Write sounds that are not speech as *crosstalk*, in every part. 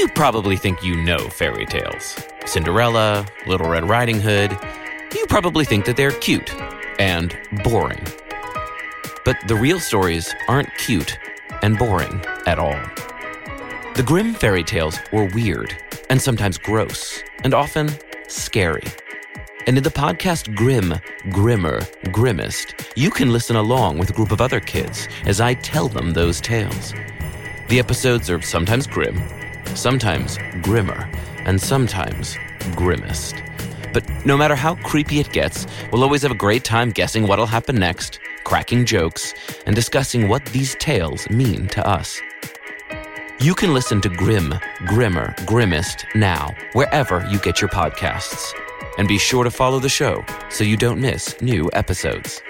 You probably think you know fairy tales Cinderella, Little Red Riding Hood. You probably think that they're cute and boring. But the real stories aren't cute and boring at all. The Grimm fairy tales were weird and sometimes gross and often scary. And in the podcast Grim, Grimmer, Grimmest, you can listen along with a group of other kids as I tell them those tales. The episodes are sometimes grim, sometimes grimmer, and sometimes grimmest. But no matter how creepy it gets, we'll always have a great time guessing what'll happen next, cracking jokes, and discussing what these tales mean to us. You can listen to Grimm, Grimmer, Grimmest now, wherever you get your podcasts. And be sure to follow the show so you don't miss new episodes.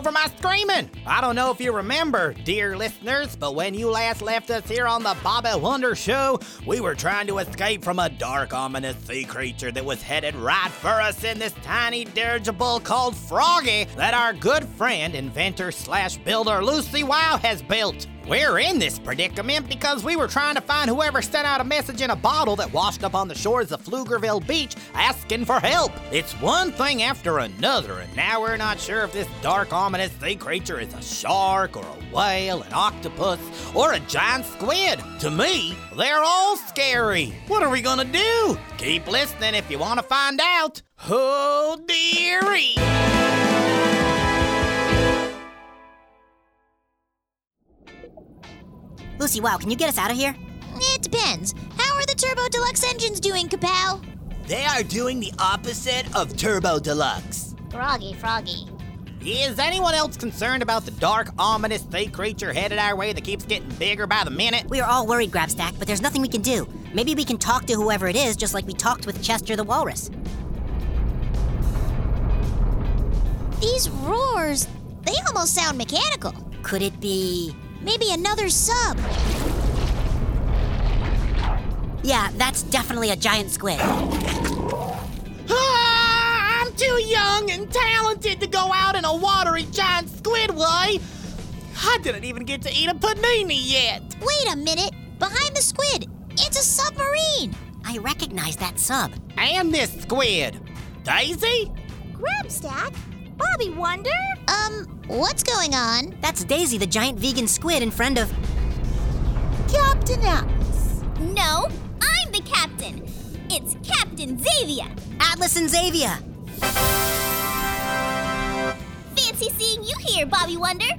Over my screaming. I don't know if you remember, dear listeners, but when you last left us here on the Bobby Wonder Show, we were trying to escape from a dark, ominous sea creature that was headed right for us in this tiny dirigible called Froggy that our good friend, inventor slash builder Lucy Wow has built. We're in this predicament because we were trying to find whoever sent out a message in a bottle that washed up on the shores of Pflugerville Beach asking for help. It's one thing after another, and now we're not sure if this dark, ominous sea creature is a shark or a whale, an octopus, or a giant squid. To me, they're all scary. What are we gonna do? Keep listening if you want to find out. Oh, dearie. Lucy, wow, can you get us out of here? It depends. How are the Turbo Deluxe engines doing, Kapow? They are doing the opposite of Turbo Deluxe. Froggy, froggy. Is anyone else concerned about the dark, ominous sea creature headed our way that keeps getting bigger by the minute? We are all worried, Grabstack, but there's nothing we can do. Maybe we can talk to whoever it is, just like we talked with Chester the Walrus. These roars, they almost sound mechanical. Could it be. Maybe another sub. Yeah, that's definitely a giant squid. Ah, I'm too young and talented to go out in a watery giant squid way. I didn't even get to eat a panini yet. Wait a minute. Behind the squid, it's a submarine. I recognize that sub. And this squid. Daisy? Grabstack? Bobby Wonder? Um, what's going on? That's Daisy, the giant vegan squid and friend of. Captain Atlas. No, I'm the captain. It's Captain Zavia. Atlas and Zavia! Fancy seeing you here, Bobby Wonder.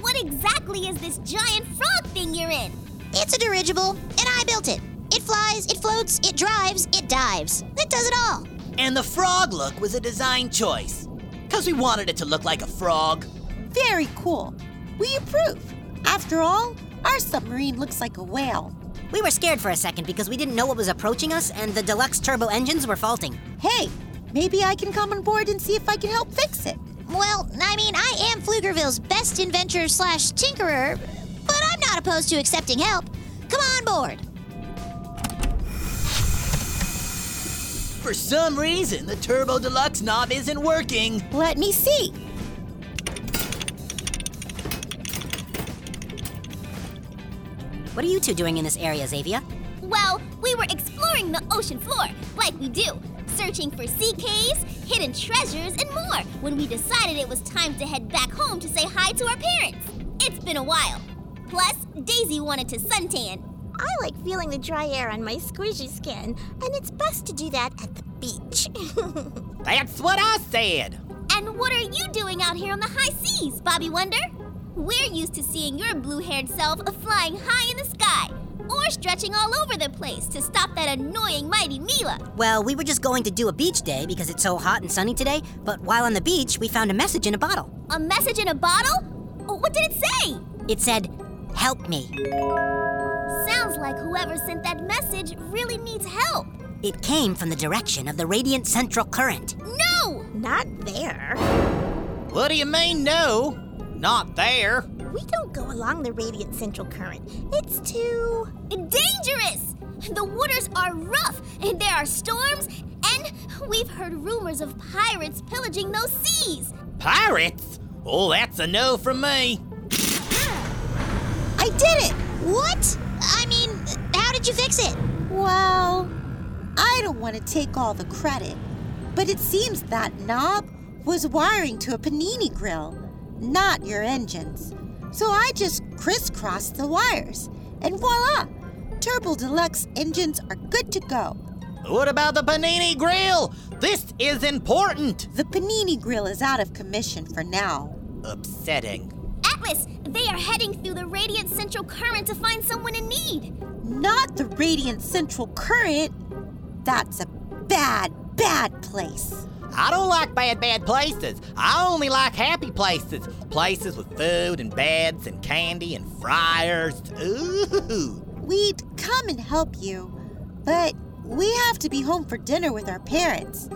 What exactly is this giant frog thing you're in? It's a dirigible, and I built it. It flies, it floats, it drives, it dives. It does it all. And the frog look was a design choice. Because we wanted it to look like a frog. Very cool. We approve. After all, our submarine looks like a whale. We were scared for a second because we didn't know what was approaching us and the deluxe turbo engines were faulting. Hey, maybe I can come on board and see if I can help fix it. Well, I mean, I am Pflugerville's best inventor slash tinkerer, but I'm not opposed to accepting help. Come on board. For some reason, the Turbo Deluxe knob isn't working. Let me see. What are you two doing in this area, Zavia? Well, we were exploring the ocean floor, like we do, searching for sea caves, hidden treasures, and more when we decided it was time to head back home to say hi to our parents. It's been a while. Plus, Daisy wanted to suntan. I like feeling the dry air on my squishy skin, and it's best to do that at the beach. *laughs* That's what I said. And what are you doing out here on the high seas, Bobby Wonder? We're used to seeing your blue haired self flying high in the sky or stretching all over the place to stop that annoying Mighty Mila. Well, we were just going to do a beach day because it's so hot and sunny today, but while on the beach, we found a message in a bottle. A message in a bottle? Oh, What did it say? It said, Help me. Sounds like whoever sent that message really needs help. It came from the direction of the radiant central current. No! Not there. What do you mean, no? Not there. We don't go along the radiant central current. It's too. Dangerous! The waters are rough, and there are storms, and we've heard rumors of pirates pillaging those seas. Pirates? Oh, that's a no from me. I did it! What? I mean, how did you fix it? Well, I don't want to take all the credit, but it seems that knob was wiring to a panini grill, not your engines. So I just crisscrossed the wires, and voila! Turbo Deluxe engines are good to go. What about the panini grill? This is important. The panini grill is out of commission for now. Upsetting. Atlas, they are heading through the radiant central current to find someone in need. Not the Radiant Central Current. That's a bad, bad place. I don't like bad, bad places. I only like happy places. Places with food and beds and candy and fryers. Ooh. We'd come and help you, but we have to be home for dinner with our parents.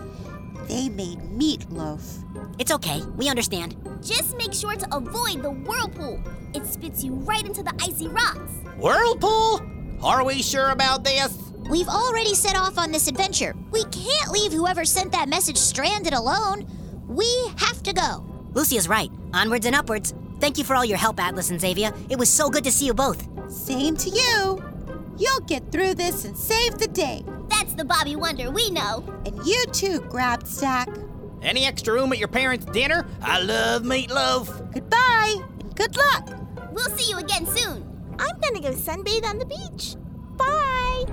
They made meatloaf. It's okay, we understand. Just make sure to avoid the whirlpool. It spits you right into the icy rocks. Whirlpool? Are we sure about this? We've already set off on this adventure. We can't leave whoever sent that message stranded alone. We have to go. Lucia's right. Onwards and upwards. Thank you for all your help, Atlas and Zavia. It was so good to see you both. Same to you. You'll get through this and save the day. That's the Bobby Wonder we know. And you too, Grab Stack. Any extra room at your parents' dinner? I love meatloaf. Goodbye and good luck. We'll see you again soon. I'm gonna go sunbathe on the beach. Bye.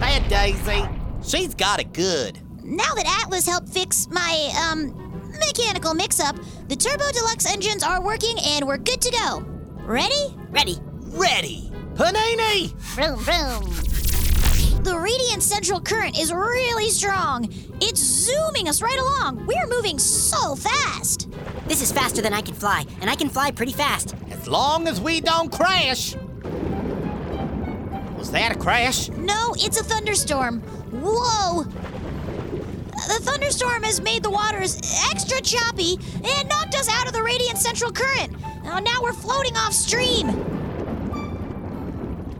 Bad Daisy. She's got it good. Now that Atlas helped fix my, um, mechanical mix up, the Turbo Deluxe engines are working and we're good to go. Ready? Ready. Ready. Panini! Vroom, vroom. The Radiant Central Current is really strong. It's zooming us right along. We're moving so fast. This is faster than I can fly, and I can fly pretty fast. As long as we don't crash. Was that a crash? No, it's a thunderstorm. Whoa! The thunderstorm has made the waters extra choppy and knocked us out of the Radiant Central Current. Now, now we're floating off stream.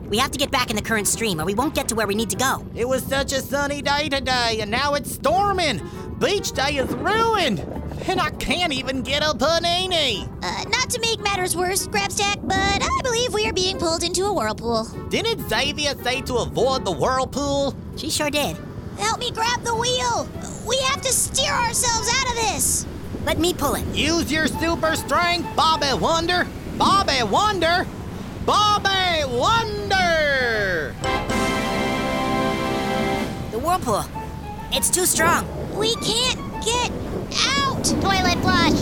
We have to get back in the current stream, or we won't get to where we need to go. It was such a sunny day today, and now it's storming. Beach day is ruined, and I can't even get a panini. Uh, not to make matters worse, Grabstack, but I believe we are being pulled into a whirlpool. Didn't Zavia say to avoid the whirlpool? She sure did. Help me grab the wheel. We have to steer ourselves out of this. Let me pull it. Use your super strength, Bobby Wonder. Bobby Wonder. Bobby Wonder. The whirlpool. It's too strong. We can't get out. Toilet flush.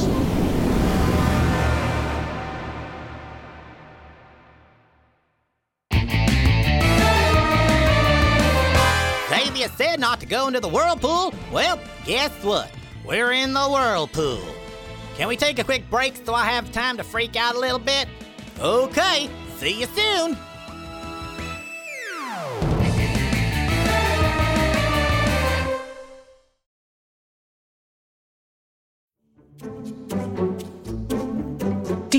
Zavia said not to go into the whirlpool. Well, guess what? We're in the whirlpool. Can we take a quick break so I have time to freak out a little bit? Okay, see you soon.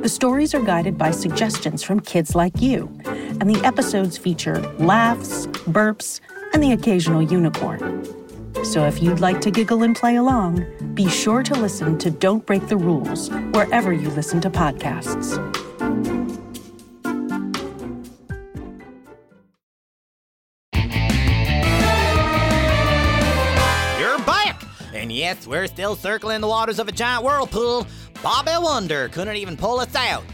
The stories are guided by suggestions from kids like you, and the episodes feature laughs, burps, and the occasional unicorn. So if you'd like to giggle and play along, be sure to listen to Don't Break the Rules wherever you listen to podcasts. You're back! And yes, we're still circling the waters of a giant whirlpool, Bobby Wonder couldn't even pull us out.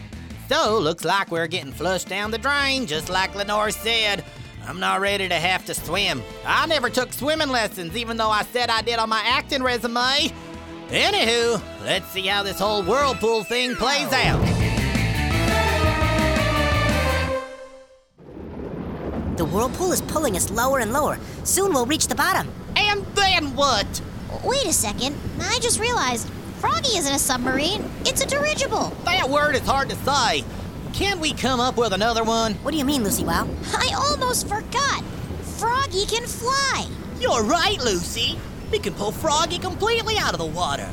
So, looks like we're getting flushed down the drain, just like Lenore said. I'm not ready to have to swim. I never took swimming lessons, even though I said I did on my acting resume. Anywho, let's see how this whole whirlpool thing plays out. The whirlpool is pulling us lower and lower. Soon we'll reach the bottom. And then what? Wait a second. I just realized Froggy isn't a submarine, it's a dirigible. That word is hard to say. Can't we come up with another one? What do you mean, Lucy Wow? I almost forgot. Froggy can fly. You're right, Lucy. We can pull Froggy completely out of the water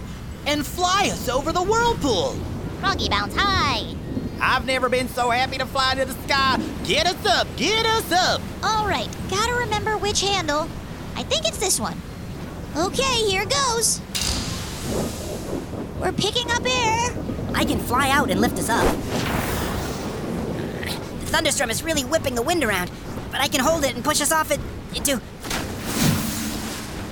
and fly us over the whirlpool. Froggy bounce high. I've never been so happy to fly to the sky. Get us up, get us up. All right, gotta remember which handle. I think it's this one. Okay, here goes. We're picking up air. I can fly out and lift us up. The thunderstorm is really whipping the wind around, but I can hold it and push us off it into.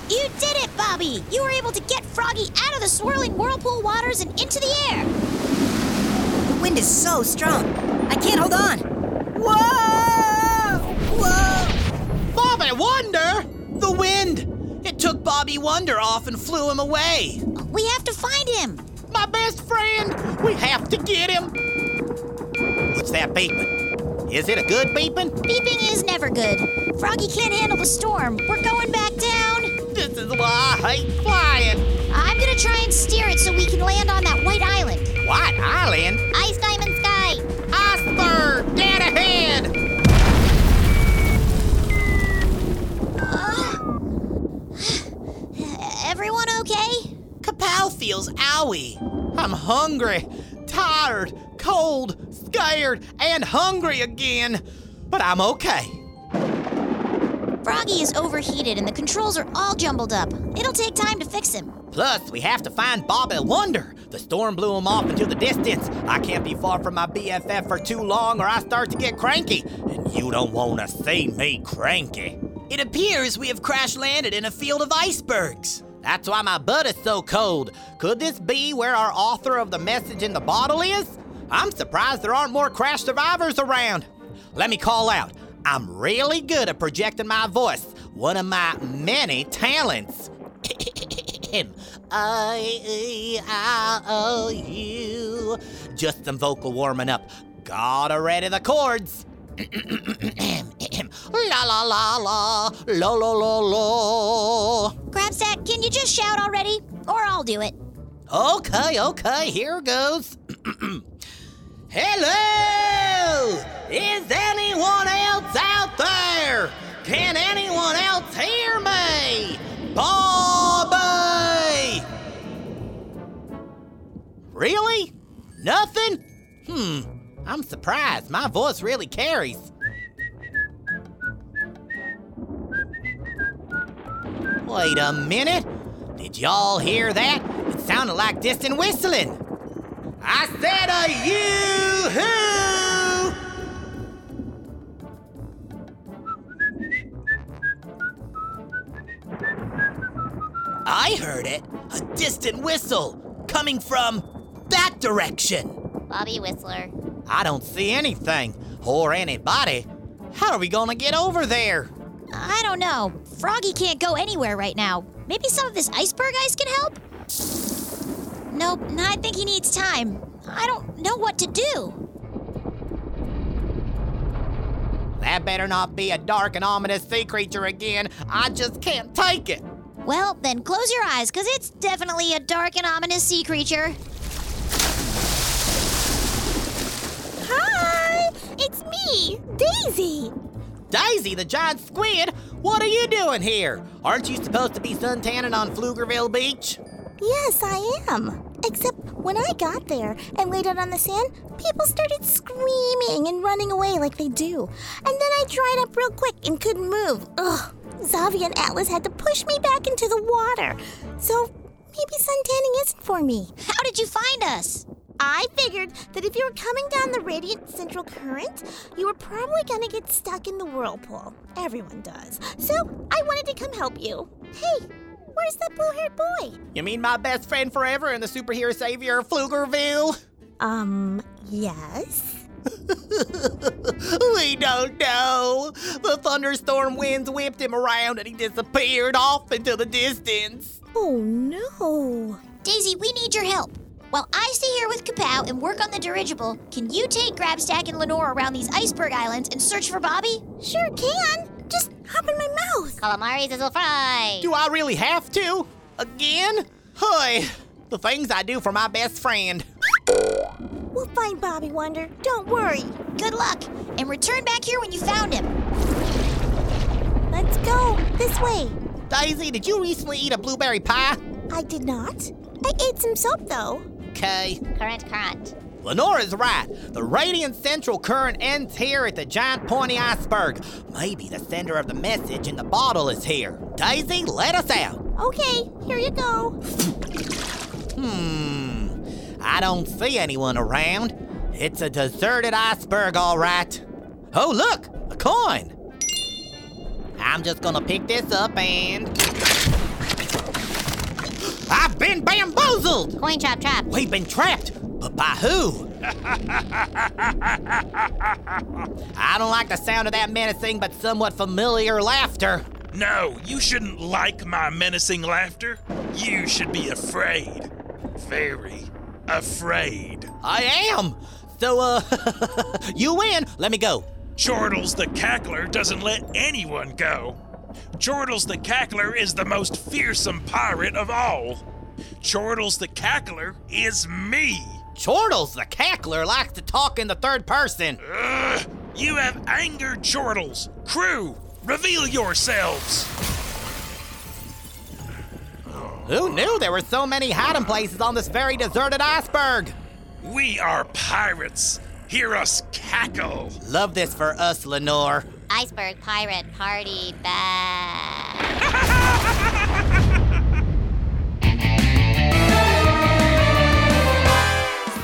You did it, Bobby! You were able to get Froggy out of the swirling whirlpool waters and into the air. The wind is so strong. I can't hold on. Whoa! Whoa! Bobby Wonder! The wind! It took Bobby Wonder off and flew him away. We have to find him. My best friend! We have to get him! What's that beeping? Is it a good beeping? Beeping is never good. Froggy can't handle the storm. We're going back down. This is why I hate flying. I'm gonna try and steer it so we can land on that white island. White Island? Ice Diamond Sky. Iceberg! Feels owie. I'm hungry, tired, cold, scared, and hungry again. But I'm okay. Froggy is overheated and the controls are all jumbled up. It'll take time to fix him. Plus, we have to find Bobby Wonder. The storm blew him off into the distance. I can't be far from my BFF for too long or I start to get cranky. And you don't want to see me cranky. It appears we have crash landed in a field of icebergs. That's why my butt is so cold. Could this be where our author of the message in the bottle is? I'm surprised there aren't more crash survivors around. Let me call out. I'm really good at projecting my voice, one of my many talents. I, I, O, U. Just some vocal warming up. Gotta ready the chords. La la la la, la la la la. Grabstack, can you just shout already? Or I'll do it. Okay, okay, here goes. *clears throat* Hello! Is anyone else out there? Can anyone else hear me? Bobby! Really? Nothing? Hmm, I'm surprised. My voice really carries. Wait a minute. Did y'all hear that? It sounded like distant whistling. I said a yoo-hoo! I heard it. A distant whistle coming from that direction. Bobby Whistler. I don't see anything or anybody. How are we gonna get over there? I don't know. Froggy can't go anywhere right now. Maybe some of this iceberg ice can help? Nope, I think he needs time. I don't know what to do. That better not be a dark and ominous sea creature again. I just can't take it. Well, then close your eyes, because it's definitely a dark and ominous sea creature. Hi! It's me, Daisy. Daisy, the giant squid, what are you doing here? Aren't you supposed to be suntanning on Pflugerville Beach? Yes, I am. Except when I got there and laid out on the sand, people started screaming and running away like they do. And then I dried up real quick and couldn't move. Ugh. Zavia and Atlas had to push me back into the water. So maybe suntanning isn't for me. How did you find us? I figured that if you were coming down the Radiant Central Current, you were probably gonna get stuck in the whirlpool. Everyone does. So I wanted to come help you. Hey, Where's that blue haired boy? You mean my best friend forever and the superhero savior Pflugerville? Um, yes. *laughs* we don't know. The thunderstorm winds whipped him around and he disappeared off into the distance. Oh no. Daisy, we need your help. While I stay here with Kapow and work on the dirigible, can you take Grabstack and Lenore around these iceberg islands and search for Bobby? Sure can. Just hop in my mouth. Calamari sizzle fry. Do I really have to? Again? Hoy, the things I do for my best friend. We'll find Bobby Wonder. Don't worry. Good luck, and return back here when you found him. Let's go. This way. Daisy, did you recently eat a blueberry pie? I did not. I ate some soap though. Okay. Current, current. Lenora's right. The radiant central current ends here at the giant pointy iceberg. Maybe the sender of the message in the bottle is here. Daisy, let us out. Okay, here you go. Hmm. I don't see anyone around. It's a deserted iceberg, all right. Oh, look, a coin. I'm just gonna pick this up and. I've been bamboozled! Coin trap trap. We've been trapped, but by who? I don't like the sound of that menacing but somewhat familiar laughter. No, you shouldn't like my menacing laughter. You should be afraid. Very afraid. I am! So, uh, *laughs* you win. Let me go. Chortles the Cackler doesn't let anyone go. Chortles the Cackler is the most fearsome pirate of all. Chortles the Cackler is me. Chortles the cackler likes to talk in the third person. Ugh, you have angered Chortles. Crew, reveal yourselves. Who knew there were so many hiding places on this very deserted iceberg? We are pirates. Hear us cackle. Love this for us, Lenore. Iceberg pirate party back.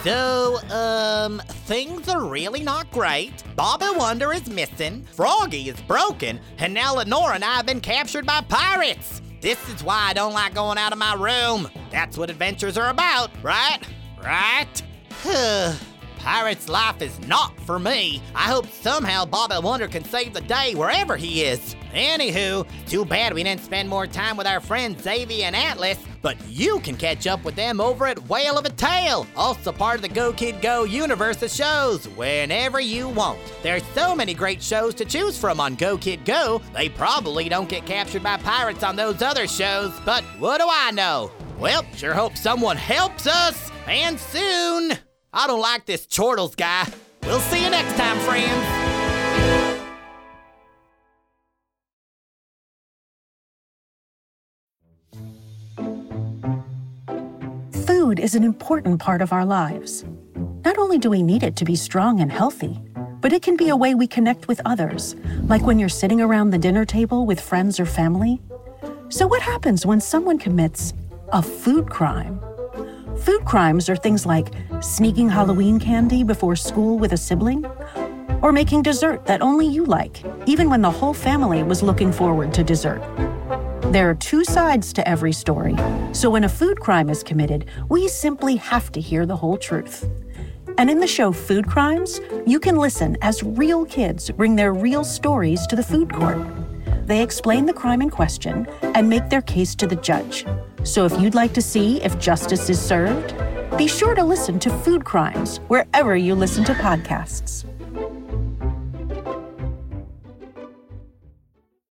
So, um, things are really not great. Bobby Wonder is missing, Froggy is broken, and now Lenore and I have been captured by pirates. This is why I don't like going out of my room. That's what adventures are about, right? Right? *sighs* Pirate's life is not for me. I hope somehow Bobby Wonder can save the day wherever he is. Anywho, too bad we didn't spend more time with our friends Zavia and Atlas, but you can catch up with them over at Whale of a Tale, also part of the Go Kid Go universe of shows, whenever you want. There's so many great shows to choose from on Go Kid Go, they probably don't get captured by pirates on those other shows, but what do I know? Well, sure hope someone helps us, and soon. I don't like this Chortles guy. We'll see you next time, friends. Food is an important part of our lives. Not only do we need it to be strong and healthy, but it can be a way we connect with others, like when you're sitting around the dinner table with friends or family. So, what happens when someone commits a food crime? Food crimes are things like sneaking Halloween candy before school with a sibling, or making dessert that only you like, even when the whole family was looking forward to dessert. There are two sides to every story, so when a food crime is committed, we simply have to hear the whole truth. And in the show Food Crimes, you can listen as real kids bring their real stories to the food court. They explain the crime in question and make their case to the judge. So if you'd like to see if justice is served, be sure to listen to Food Crimes wherever you listen to podcasts.